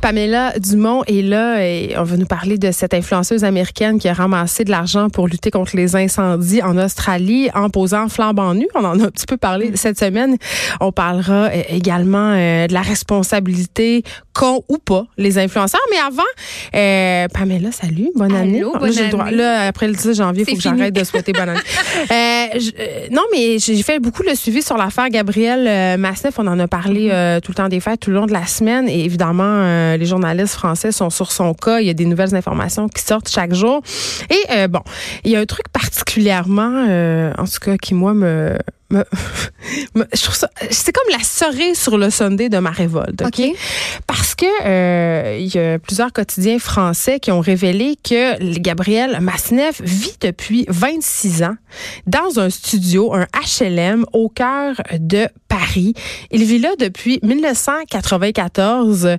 Pamela Dumont est là et on va nous parler de cette influenceuse américaine qui a ramassé de l'argent pour lutter contre les incendies en Australie en posant flambant nu. On en a un petit peu parlé cette semaine. On parlera euh, également euh, de la responsabilité qu'ont ou pas les influenceurs. Mais avant, euh, Pamela, salut, bonne Allô, année. bonne là, droit- année. là, après le 10 janvier, il faut que j'arrête de souhaiter bonne année. Euh, je- euh, non, mais j'ai fait beaucoup le suivi sur l'affaire Gabriel euh, Massif. On en a parlé Mm-hmm. tout le temps des fêtes, tout le long de la semaine. Et évidemment, euh, les journalistes français sont sur son cas. Il y a des nouvelles informations qui sortent chaque jour. Et euh, bon, il y a un truc particulièrement, euh, en tout cas, qui moi me je trouve ça c'est comme la cerise sur le Sunday de ma révolte ok, OK. parce que euh, il y a plusieurs quotidiens français qui ont révélé que Gabriel Masneff vit depuis 26 ans dans un studio, un HLM au cœur de Paris. Il vit là depuis 1994. Euh,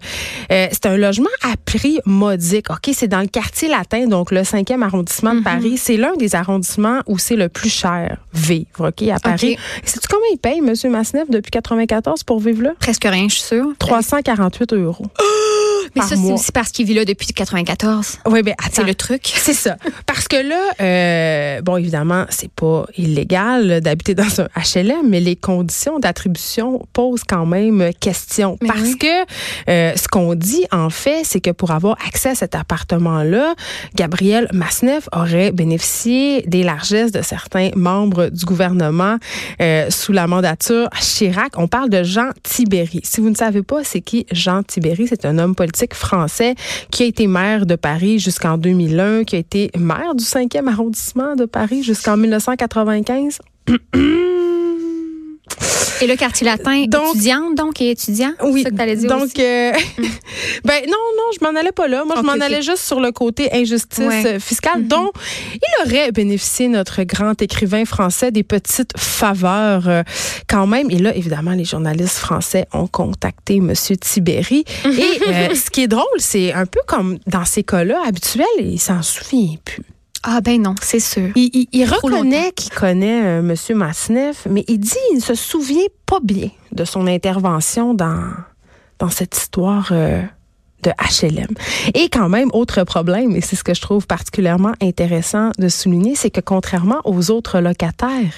c'est un logement à prix modique. OK, c'est dans le quartier latin, donc le 5e arrondissement de Paris. C'est l'un des arrondissements où c'est le plus cher vivre, OK, à Paris. Sais-tu combien il paye, M. Masneff, depuis 94 pour vivre là? Presque rien, je suis sûre. 348 euros. Mais ça, c'est aussi parce qu'il vit là depuis 94. Oui, ben C'est le truc. C'est ça. Parce que là, euh, bon, évidemment, c'est pas illégal d'habiter dans un HLM, mais les conditions d'attribution posent quand même question. Mais Parce oui. que euh, ce qu'on dit, en fait, c'est que pour avoir accès à cet appartement-là, Gabriel Masneff aurait bénéficié des largesses de certains membres du gouvernement euh, sous la mandature Chirac. On parle de Jean Tibéry. Si vous ne savez pas, c'est qui Jean Tibéry? C'est un homme politique français qui a été maire de Paris jusqu'en 2001, qui a été maire du 5e arrondissement de Paris jusqu'en 1995. Et le quartier latin, Donc- étudiante, donc, et étudiant. Oui. C'est ça que dire Donc, aussi? euh, ben non, non, je m'en allais pas là. Moi, je m'en allais juste sur le côté injustice Ouais. euh, fiscale, Mhm. dont il aurait bénéficié, notre grand écrivain français, des petites faveurs euh, quand même. Et là, évidemment, les journalistes français ont contacté M. Tibéry. Et euh, ce qui est drôle, c'est un peu comme dans ces cas-là habituels, il s'en souvient plus. Ah, ben non, c'est sûr. Il, il- il Trop reconnaît qu'il connaît euh, M. Masneff, mais il dit qu'il ne se souvient pas bien de son intervention dans, dans cette histoire euh, de HLM. Et quand même, autre problème, et c'est ce que je trouve particulièrement intéressant de souligner, c'est que contrairement aux autres locataires,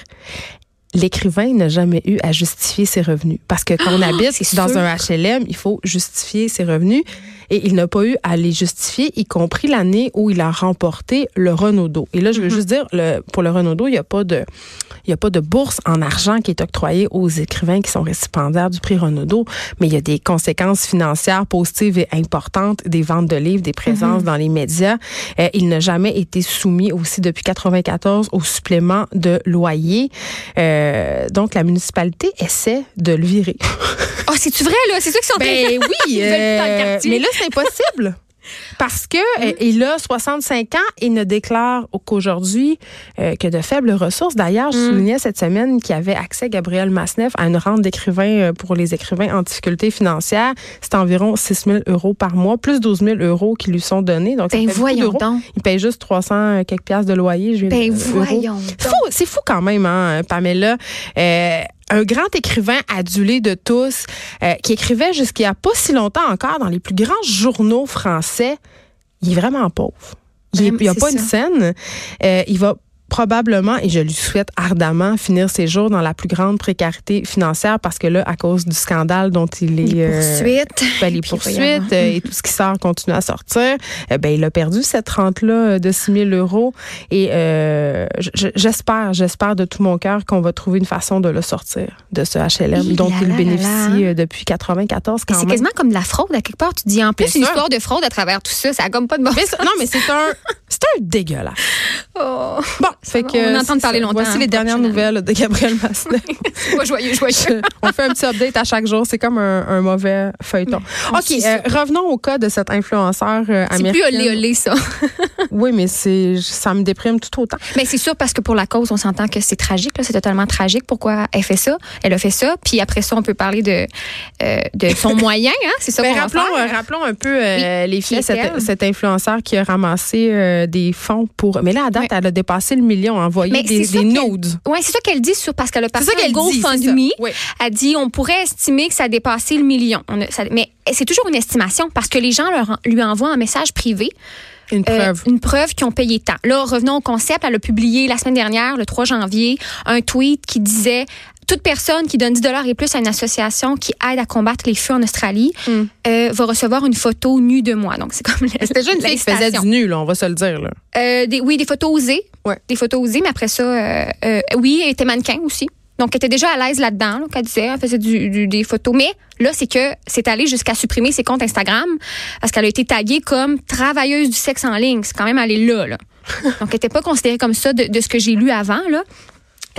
l'écrivain n'a jamais eu à justifier ses revenus. Parce que quand on habite c'est dans sûr. un HLM, il faut justifier ses revenus. Et il n'a pas eu à les justifier, y compris l'année où il a remporté le Renaudot. Et là, je veux juste dire, le, pour le Renaudot, il n'y a pas de, il a pas de bourse en argent qui est octroyée aux écrivains qui sont récipiendaires du prix Renaudot, mais il y a des conséquences financières positives et importantes des ventes de livres, des présences dans les médias. Euh, il n'a jamais été soumis aussi depuis 94 au supplément de loyer. Euh, donc, la municipalité essaie de le virer. Ah, c'est-tu vrai, là? C'est ça qui sont Ben oui, euh, quartier. mais là, c'est impossible. Parce que euh, il a 65 ans et ne déclare qu'aujourd'hui euh, que de faibles ressources. D'ailleurs, je soulignais cette semaine qu'il avait accès, Gabriel Masneff, à une rente d'écrivain euh, pour les écrivains en difficulté financière. C'est environ 6 000 euros par mois, plus 12 000 euros qui lui sont donnés. Donc, Ben voyons donc. Il paye juste 300 quelques piastres de loyer. Ben voyons C'est fou, c'est fou quand même, hein, Pamela. Euh, un grand écrivain adulé de tous, euh, qui écrivait jusqu'il n'y a pas si longtemps encore dans les plus grands journaux français, il est vraiment pauvre. Il Ben, n'y a c'est pas ça. une scène. Euh, il va probablement, et je lui souhaite ardemment, finir ses jours dans la plus grande précarité financière parce que là, à cause du scandale dont il est... Les euh, poursuites. ben, les poursuites euh, et tout ce qui sort continue à sortir, euh, ben, il a perdu cette rente-là de 6 000 euros. Et euh, j'espère, j'espère de tout mon cœur qu'on va trouver une façon de le sortir de ce HLM dont là il là bénéficie là. euh, depuis 94 Mais quand C'est quasiment comme de la fraude à quelque part. Tu dis en plus Bien une sûr. histoire de fraude à travers tout ça. Ça a comme pas de bon Mais non, mais c'est un, c'est un dégueulasse. Oh. Bon, fait va, que on entend parler longtemps, Voici les dernières nouvelles de Gabriel Massenet. C'est pas joyeux, joyeux. on fait un petit update à chaque jour. C'est comme un, un mauvais feuilleton. on OK, euh, revenons au cas de cet influenceur euh, C'est plus américain. olé olé ça. Oui, mais c'est ça me déprime tout autant. Mais c'est sûr parce que pour la cause, on s'entend que c'est tragique. là. C'est totalement tragique. Pourquoi elle fait ça? Elle a fait ça. Puis après ça, on peut parler de euh, de son moyen. Hein? C'est ça Ben, qu'on va rappelons, faire. euh, rappelons un peu euh, les faits. Cet, cet influenceur qui a ramassé des fonds pour. Mais là, à date, elle a dépassé le million, envoyé Mais des, des nudes. Ouais, c'est ça qu'elle dit sur parce qu'elle a parti un. GoFundMe. Oui. Elle dit on pourrait estimer que ça a dépassé le million. On a- ça- mais c'est toujours une estimation parce que les gens leur- lui envoient un message privé, Une euh, preuve. une preuve qu'ils ont payé tant. Là, revenons au concept. Elle a publié la semaine dernière, le 3 janvier, un tweet qui disait toute personne qui donne 10 dollars et plus à une association qui aide à combattre les feux en Australie Mm. euh, va recevoir une photo nue de moi. Donc c'est comme C'était déjà une fille qui faisait du nu, là, on va se le dire. Là. Euh, des, oui, des photos osées. Ouais. Des photos osées, mais après ça, euh, euh, oui, elle était mannequin aussi. Donc, elle était déjà à l'aise là-dedans, là, qu'elle disait, elle faisait du, du- des photos. Mais là, c'est que c'est allé jusqu'à supprimer ses comptes Instagram parce qu'elle a été taguée comme travailleuse du sexe en ligne. C'est quand même allé là, là. Donc, elle n'était pas considérée comme ça de, de ce que j'ai lu avant, là.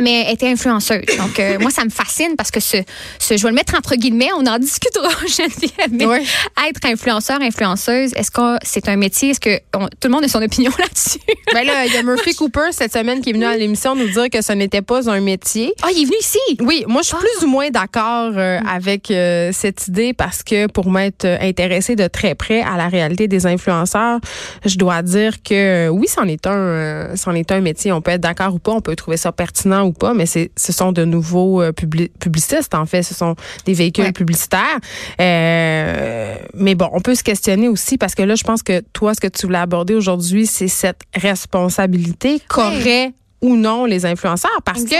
Mais elle était influenceuse. Donc, euh, moi, ça me fascine parce que ce, ce, je vais le mettre entre guillemets, on en discutera, Geneviève. Mais Ouais. être influenceur, influenceuse, est-ce que c'est un métier? Est-ce que on- tout le monde a son opinion là-dessus? Ben là, il y a Murphy Cooper cette semaine qui est venu à l'émission nous dire que ce n'était pas un métier. Ah, il est venu ici? Oui, moi je suis plus ou moins d'accord euh, avec euh, cette idée parce que pour m'être intéressée de très près à la réalité des influenceurs, je dois dire que oui, c'en est un, c'en est un métier. On peut être d'accord ou pas, on peut trouver ça pertinent ou pas, mais c'est, ce sont de nouveaux euh, publi- publicistes en fait, ce sont des véhicules Ouais. publicitaires. Euh, mais bon, on peut se questionner aussi parce que là, je pense que toi, ce que tu voulais aborder aujourd'hui, c'est cette responsabilité qu'auraient ou non les influenceurs. Parce que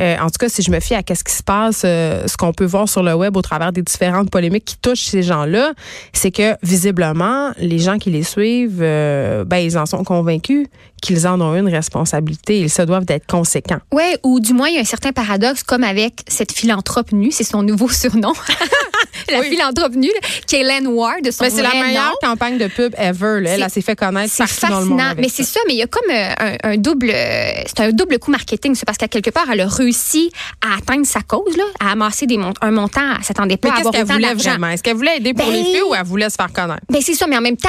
euh, en tout cas si je me fie à qu'est-ce qui se passe euh, ce qu'on peut voir sur le web au travers des différentes polémiques qui touchent ces gens-là c'est que visiblement les gens qui les suivent euh, ben ils en sont convaincus qu'ils en ont une responsabilité. Ils se doivent d'être conséquents. Ouais, ou du moins, il y a un certain paradoxe, comme avec cette philanthrope nue, c'est son nouveau surnom. la Oui. philanthrope nue, Ward, de son Ben, c'est la meilleure nom. campagne de pub ever là. elle, s'est fait connaître C'est partout dans le monde fascinant, mais c'est ça, mais il y a comme euh, un, un double, euh, c'est un double coup marketing, c'est parce qu'à quelque part, elle a réussi à atteindre sa cause, là, à amasser des mont- un montant, elle s'attendait pas mais à qu'est-ce avoir qu'elle autant voulait vraiment? Est-ce qu'elle voulait aider pour Ben- les filles ou elle voulait se faire connaître? Ben c'est ça, mais en même temps,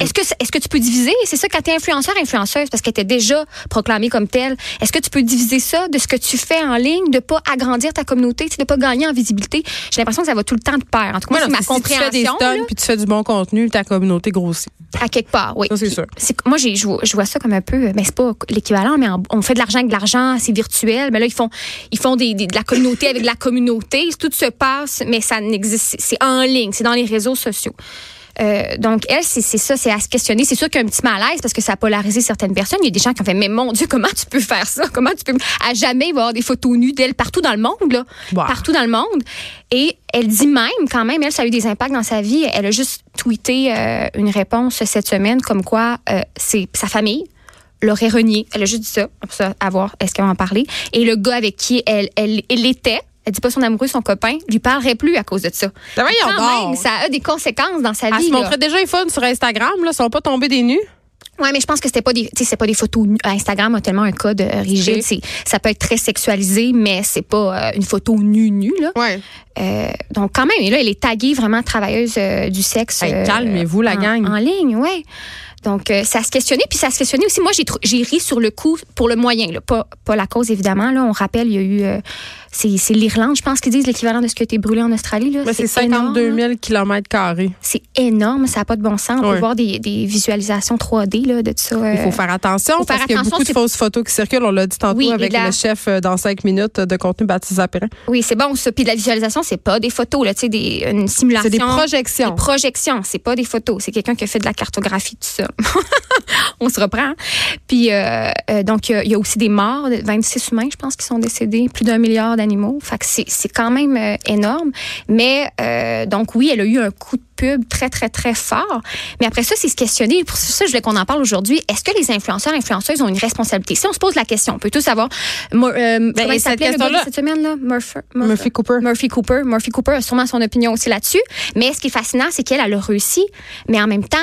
est-ce que est-ce que tu peux diviser? C'est ça quand tu es influenceur, influenceuse, parce qu'elle était déjà proclamée comme telle. Est-ce que tu peux diviser ça de ce que tu fais en ligne, de pas agrandir ta communauté, de pas gagner en visibilité? J'ai l'impression que ça va tout le temps de pair. En tout cas, c'est ma si tu fais des là, puis tu fais du bon contenu ta communauté grossit à quelque part. Oui. Ça, c'est sûr. moi, je vois, je vois ça comme un peu, mais c'est pas l'équivalent, mais en- on fait de l'argent avec de l'argent, c'est virtuel. Mais là, ils font, ils font des, des- de la communauté avec de la communauté. Tout se passe, mais ça n'existe. C'est en ligne, c'est dans les réseaux sociaux. Euh, donc, elle, c'est ça, c'est à se questionner. C'est sûr qu'il y a un petit malaise parce que ça a polarisé certaines personnes. Il y a des gens qui ont fait, mais mon Dieu, comment tu peux faire ça? Comment tu peux? À jamais, il va y avoir des photos nues d'elle partout dans le monde, là. Wow. Partout dans le monde. Et elle dit même, quand même, elle, ça a eu des impacts dans sa vie. Elle a juste tweeté euh, une réponse cette semaine comme quoi euh, c'est sa famille l'aurait renié. Elle a juste dit ça. Après ça, à voir, est-ce qu'elle va en parler? Et le gars avec qui elle, elle, elle était, elle dit pas son amoureux, son copain, lui parlerait plus à cause de ça. Ben Quand donc. même, ça a des conséquences dans sa Elle vie. se là. montrait déjà les fun sur Instagram, là, sont pas tombés des nus. Ouais, mais je pense que c'était pas des, tu sais, c'est pas des photos. nues. Instagram a tellement un code euh, rigide. Ça peut être très sexualisé, mais c'est pas euh, une photo nue nue là. Ouais. Euh, donc quand même, et là, elle est taguée vraiment travailleuse euh, du sexe. Hey, euh, calmez-vous, la en- gang. En ligne, ouais. Donc euh, ça se questionnait, puis ça se questionnait aussi. Moi, j'ai ri sur le coup pour le moyen, là, pas pas la cause évidemment. Là, on rappelle, il y a eu euh, c'est l'Irlande, je pense qu'ils disent l'équivalent de ce qui a été brûlé en Australie c'est 52 énorme, là. 000 kilomètres carrés. C'est énorme, ça n'a pas de bon sens. On peut voir des, des visualisations 3D là, de tout ça. Il faut euh, faire attention faut parce qu'il y a beaucoup de fausses photos qui circulent. On l'a dit tantôt Oui, avec la- le chef euh, dans 5 minutes de contenu Baptiste Zapérin. Oui, c'est bon ça. Puis de la visualisation, c'est pas des photos là, tu sais, des une simulation. C'est des projections. Des projections, c'est pas des photos. C'est quelqu'un qui a fait de la cartographie tout ça. on se reprend. Puis, euh, euh, donc, il y, a aussi des morts, 26 humains, je pense, qui sont décédés, plus d'un milliard d'animaux. Fait que c'est quand même euh, énorme. Mais, donc, oui, elle a eu un coup de pub très, très, très fort. Mais après ça, c'est se questionner. Pour ça, je voulais qu'on en parle aujourd'hui. Est-ce que les influenceurs et influenceuses ont une responsabilité? Si on se pose la question, on peut tous savoir. ben, comment il s'appelait cette semaine-là? Murphy, Murphy, Cooper. Murphy Cooper. Murphy Cooper a sûrement son opinion aussi là-dessus. Mais ce qui est fascinant, c'est qu'elle, a le réussi. Mais en même temps,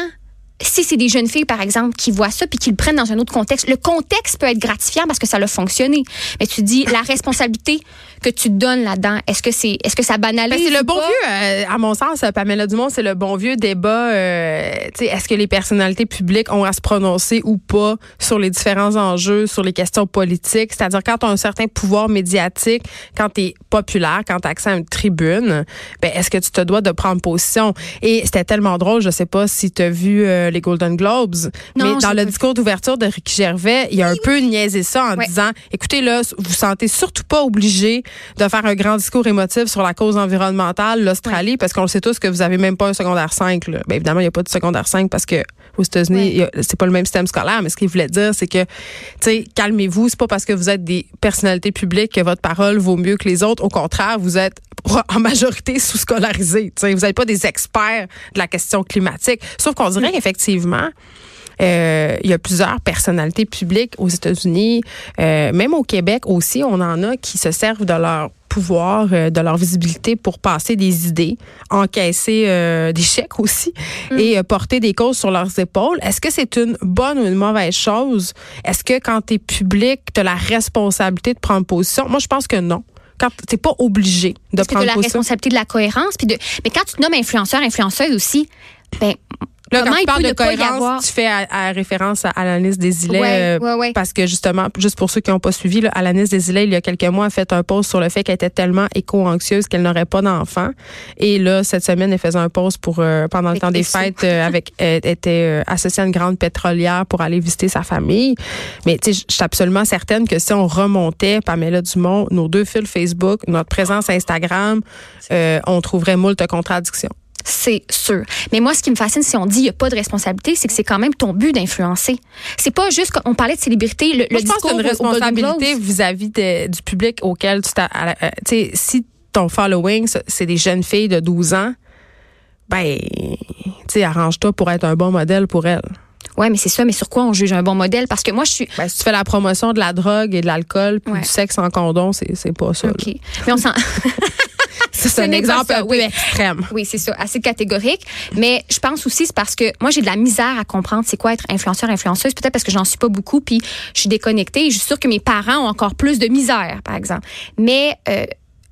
si c'est des jeunes filles, par exemple, qui voient ça puis qui le prennent dans un autre contexte, le contexte peut être gratifiant parce que ça a fonctionné. Mais tu dis la responsabilité que tu donnes là-dedans, est-ce que c'est est-ce que ça banalise ben, C'est le bon vieux, euh, à mon sens, Pamela Dumont, c'est le bon vieux débat. Euh, est-ce que les personnalités publiques ont à se prononcer ou pas sur les différents enjeux, sur les questions politiques? C'est-à-dire quand tu as un certain pouvoir médiatique, quand tu es populaire, quand tu as accès à une tribune, ben est-ce que tu te dois de prendre position? Et c'était tellement drôle, je sais pas si tu as vu euh, les Golden Globes. mais dans le discours d'ouverture de Ricky Gervais, il a un peu niaisé ça en disant, écoutez là, vous sentez surtout pas obligé de faire un grand discours émotif sur la cause environnementale, l'Australie, parce qu'on le sait tous que vous avez même pas un secondaire 5. Là. Ben, évidemment, il n'y a pas de secondaire 5 parce que aux États-Unis, c'est pas le même système scolaire, mais ce qu'il voulait dire, c'est que, tu sais, calmez-vous, c'est pas parce que vous êtes des personnalités publiques que votre parole vaut mieux que les autres. Au contraire, vous êtes en majorité sous-scolarisés. Vous n'êtes pas des experts de la question climatique. Sauf qu'on dirait qu'effectivement, euh, il y a plusieurs personnalités publiques aux États-Unis, euh, même au Québec aussi, on en a qui se servent de leur pouvoir, euh, de leur visibilité pour passer des idées, encaisser des chèques aussi mm. et porter des causes sur leurs épaules. Est-ce que c'est une bonne ou une mauvaise chose? Est-ce que quand tu es public, tu as la responsabilité de prendre position? Moi, je pense que non quand t'es pas obligé de prendre que la responsabilité de la cohérence puis de mais quand tu te nommes influenceur influenceuse aussi ben Là, quand tu parles de cohérence, tu fais à, référence à Alanis Desilets. Euh, parce que justement, juste pour ceux qui n'ont pas suivi, là, Alanis Desilets, il y a quelques mois, a fait un post sur le fait qu'elle était tellement éco-anxieuse qu'elle n'aurait pas d'enfant. Et là, cette semaine, elle faisait un post pour euh, pendant le temps des fêtes euh, avec elle était associée à une grande pétrolière pour aller visiter sa famille. Mais tu sais, je suis absolument certaine que si on remontait Pamela Dumont, nos deux fils Facebook, notre présence Instagram, on trouverait moult contradictions c'est sûr. Mais moi, ce qui me fascine, si on dit qu'il n'y a pas de responsabilité, c'est que c'est quand même ton but d'influencer. C'est pas juste qu'on parlait de célébrité. Le, moi, je pense que une responsabilité vis-à-vis du public auquel tu t'as. Euh, tu sais, si ton following, c'est des jeunes filles de 12 ans, ben, tu arrange-toi pour être un bon modèle pour elles. Oui, mais c'est ça. Mais sur quoi on juge un bon modèle? Parce que moi, je suis. Ben, si tu fais la promotion de la drogue et de l'alcool, puis du sexe en condom, c'est pas ça. OK. Mais on s'en. c'est un exemple un peu extrême. Oui, c'est ça, assez catégorique. Mais je pense aussi, c'est parce que moi, j'ai de la misère à comprendre c'est quoi être influenceur, influenceuse. Peut-être parce que j'en suis pas beaucoup, puis je suis déconnectée. je suis sûre que mes parents ont encore plus de misère, par exemple. Mais euh,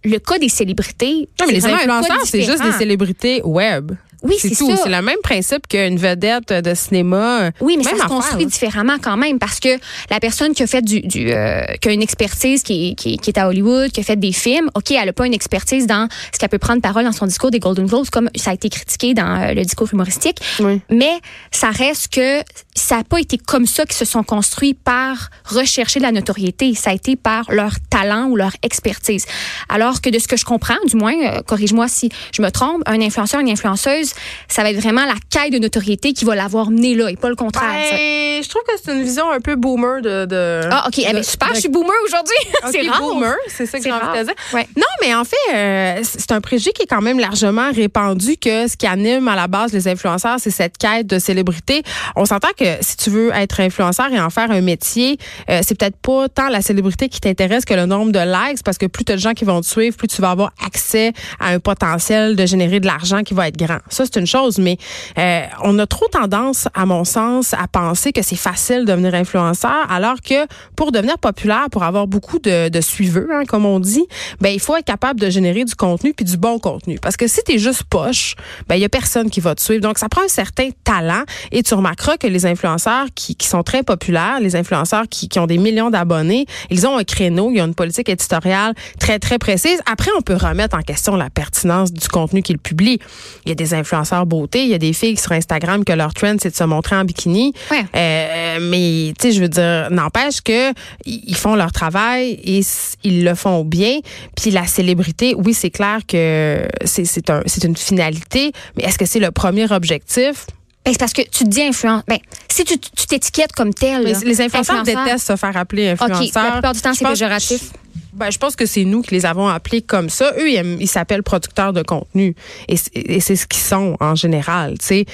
le cas des célébrités. Non, mais les influenceurs, c'est juste des célébrités web. Oui, c'est tout. C'est le même principe qu'une vedette de cinéma. Oui, mais ça se construit différemment quand même parce que la personne qui a fait du, du euh, qui a une expertise qui, qui, qui, est à Hollywood, qui a fait des films, ok, elle a pas une expertise dans ce qu'elle peut prendre parole dans son discours des Golden Globes comme ça a été critiqué dans euh, le discours humoristique. Oui. Mais ça reste que ça n'a pas été comme ça qu'ils se sont construits par rechercher de la notoriété. Ça a été par leur talent ou leur expertise. Alors que de ce que je comprends, du moins, euh, corrige-moi si je me trompe, un influenceur, une influenceuse ça va être vraiment la quête de notoriété qui va l'avoir mené là et pas le contraire. Ben, je trouve que c'est une vision un peu boomer de. ah, OK. Eh ben, super, je suis boomer aujourd'hui. c'est rare. boomer, c'est ça que j'ai envie de dire. Ouais. Non, mais en fait, euh, c'est un préjugé qui est quand même largement répandu que ce qui anime à la base les influenceurs, c'est cette quête de célébrité. On s'entend que si tu veux être influenceur et en faire un métier, euh, c'est peut-être pas tant la célébrité qui t'intéresse que le nombre de likes, parce que plus tu as de gens qui vont te suivre, plus tu vas avoir accès à un potentiel de générer de l'argent qui va être grand. Ça, c'est une chose, mais euh, on a trop tendance, à mon sens, à penser que c'est facile de devenir influenceur, alors que pour devenir populaire, pour avoir beaucoup de, de suiveurs, hein, comme on dit, ben il faut être capable de générer du contenu puis du bon contenu. Parce que si tu es juste poche, ben il y a personne qui va te suivre. Donc ça prend un certain talent et tu remarqueras que les influenceurs qui, qui sont très populaires, les influenceurs qui, qui ont des millions d'abonnés, ils ont un créneau, ils ont une politique éditoriale très très précise. Après on peut remettre en question la pertinence du contenu qu'ils publient. Il y a des influenceurs beauté. Il y a des filles sur Instagram que leur trend, c'est de se montrer en bikini. Euh, mais, tu sais, je veux dire, n'empêche que ils font leur travail et ils le font bien. Puis la célébrité, oui, c'est clair que c'est un, une finalité, mais est-ce que c'est le premier objectif? Ben, c'est parce que tu te dis influence. Ben, si tu t'étiquettes comme tel. Mais là, les influenceurs influenceur, détestent se faire appeler OK, influenceurs. la plupart du temps, c'est péjoratif. Ben, je pense que c'est nous qui les avons appelés comme ça. Eux, ils, s'appellent producteurs de contenu. Et c'est ce qu'ils sont en général, tu sais.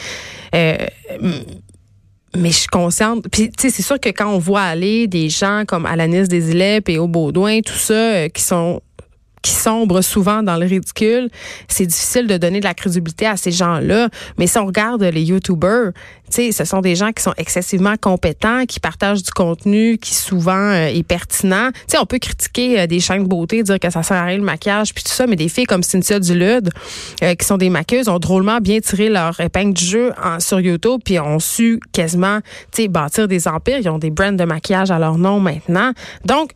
Euh, mais je suis consciente. Puis, tu sais, c'est sûr que quand on voit aller des gens comme Alanis Desilets et au Baudouin, tout ça, euh, qui sont qui sombrent souvent dans le ridicule, c'est difficile de donner de la crédibilité à ces gens-là. Mais si on regarde les YouTubers, ce sont des gens qui sont excessivement compétents, qui partagent du contenu qui souvent euh, est pertinent. Sais, on peut critiquer euh, des chaînes de beauté, dire que ça sert à rien le maquillage puis tout ça, mais des filles comme Cynthia Dulude, euh, qui sont des maquilleuses, ont drôlement bien tiré leur épingle du jeu sur YouTube puis ont su quasiment, bâtir des empires. Ils ont des brands de maquillage à leur nom maintenant. Donc,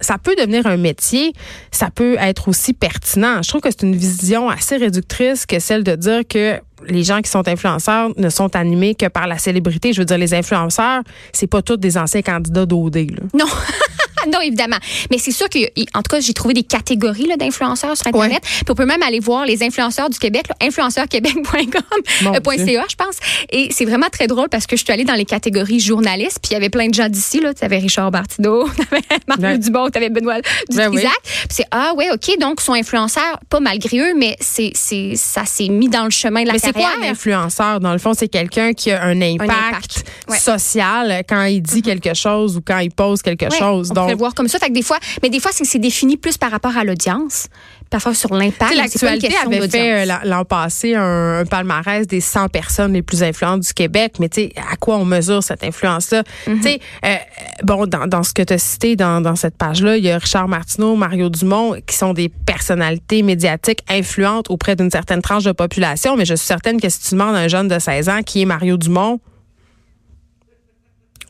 ça peut devenir un métier, ça peut être aussi pertinent. Je trouve que c'est une vision assez réductrice que celle de dire que les gens qui sont influenceurs ne sont animés que par la célébrité. Je veux dire, les influenceurs, c'est pas tous des anciens candidats d'OD. Non. non, évidemment. Mais c'est sûr que, en tout cas, j'ai trouvé des catégories là, d'influenceurs sur Internet. Puis on peut même aller voir les influenceurs du Québec, influenceurquebec.com, euh, je pense. Et c'est vraiment très drôle parce que je suis allée dans les catégories journalistes, puis il y avait plein de gens d'ici. Tu avais Richard Bartineau, t'avais Mario Ouais. Dubon, t'avais Benoît Ben Dutrisac. oui. Puis c'est, ah ouais, OK, donc sont influenceurs, pas malgré eux, mais c'est, c'est, ça s'est mis dans le chemin de la Mais c'est quoi un influenceur? Dans le fond, c'est quelqu'un qui a un impact, impact, ouais. Mm-hmm. social quand il dit quelque chose ou quand il pose quelque Ouais, chose. on Donc, le voir comme ça. Fait que des fois, mais des fois, c'est défini plus par rapport à l'audience, parfois sur l'impact. L'actualité avait fait euh, l'an- passé un, un palmarès des 100 personnes les plus influentes du Québec, mais tu sais, à quoi on mesure cette influence-là? Mm-hmm. Tu sais, euh, bon, dans, dans ce que tu as cité dans, dans cette page-là, il y a Richard Martineau, Mario Dumont, qui sont des personnalités médiatiques influentes auprès d'une certaine tranche de population, mais je suis certaine que si tu demandes à un jeune de 16 ans qui est Mario Dumont,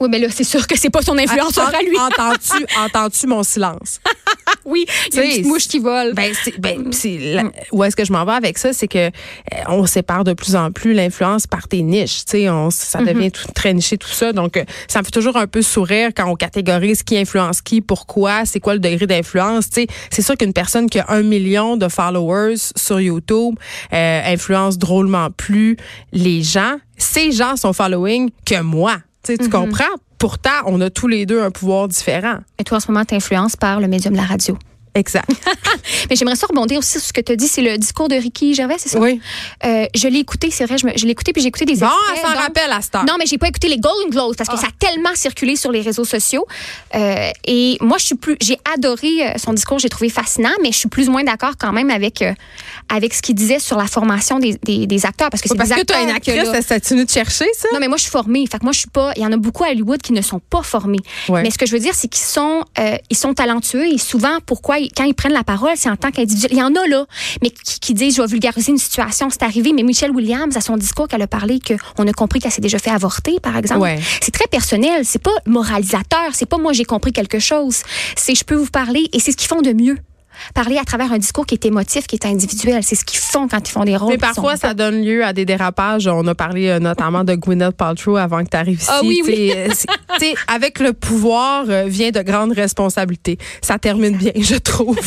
Oui, mais là, c'est sûr que c'est pas son influenceur à lui. entends-tu entends-tu mon silence? oui, il y a une petite mouche qui vole. Ben, c'est, ben, c'est la- où est-ce que je m'en vais avec ça, c'est que euh, on sépare de plus en plus l'influence par tes niches. Tu sais, on, ça devient tout, très niché tout ça. Donc, euh, ça me fait toujours un peu sourire quand on catégorise qui influence qui, pourquoi, c'est quoi le degré d'influence. Tu sais, c'est sûr qu'une personne qui a un million de followers sur YouTube euh, influence drôlement plus les gens. Ces gens sont following que moi. Tu tu comprends? Pourtant, on a tous les deux un pouvoir différent. Et toi, en ce moment, t'influences par le médium de la radio. Exact. Mais j'aimerais ça rebondir aussi sur ce que tu as dit, c'est le discours de Ricky Gervais, c'est ça? Oui. Euh, je l'ai écouté, c'est vrai, je, me- je l'ai écouté puis j'ai écouté des Bon, elle s'en rappelle à cette heure. Non, mais j'ai pas écouté les Golden Globes parce que Ah. ça a tellement circulé sur les réseaux sociaux. Euh, et moi, je suis plus, j'ai adoré euh, son discours, j'ai trouvé fascinant, mais je suis plus ou moins d'accord quand même avec euh, avec ce qu'il disait sur la formation des, des, des acteurs parce que c'est Parce des que tu as acteurs une actrice, ça tu venu te chercher, ça? non, mais moi, je suis formée. Fait que moi, je suis pas. Il y en a beaucoup à Hollywood qui ne sont pas formés. Ouais. Mais ce que je veux dire, c'est qu'ils sont, ils sont talentueux et souvent, pourquoi, quand ils prennent la parole, c'est en tant qu'individuel. Il y en a là, mais qui, qui disent, je vais vulgariser une situation, c'est arrivé. Mais Michelle Williams, à son discours, qu'elle a parlé qu'on a compris qu'elle s'est déjà fait avorter, par exemple. Ouais. C'est très personnel. C'est pas moralisateur. C'est pas moi, j'ai compris quelque chose. C'est je peux vous parler et c'est ce qu'ils font de mieux. Parler à travers un discours qui est émotif, qui est individuel. C'est ce qu'ils font quand ils font des rôles. Mais parfois, ça donne lieu à des dérapages. On a parlé euh, notamment de Gwyneth Paltrow avant que tu arrives ici. Ah oui, oui. T'sais, euh, t'sais, avec le pouvoir euh, vient de grandes responsabilités. Ça termine bien, je trouve,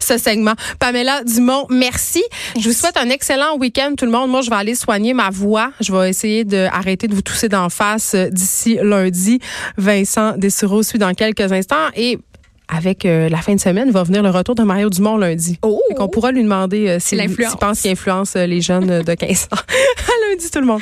ce segment. Pamela Dumont, merci. Je vous souhaite un excellent week-end, tout le monde. Moi, je vais aller soigner ma voix. Je vais essayer d'arrêter de vous tousser d'en face d'ici lundi. Vincent Dessureau suit dans quelques instants. Et avec euh, la fin de semaine, va venir le retour de Mario Dumont lundi. Oh! Qu'on pourra lui demander euh, s'il pense qu'il influence euh, les jeunes de 15 ans. à lundi, tout le monde.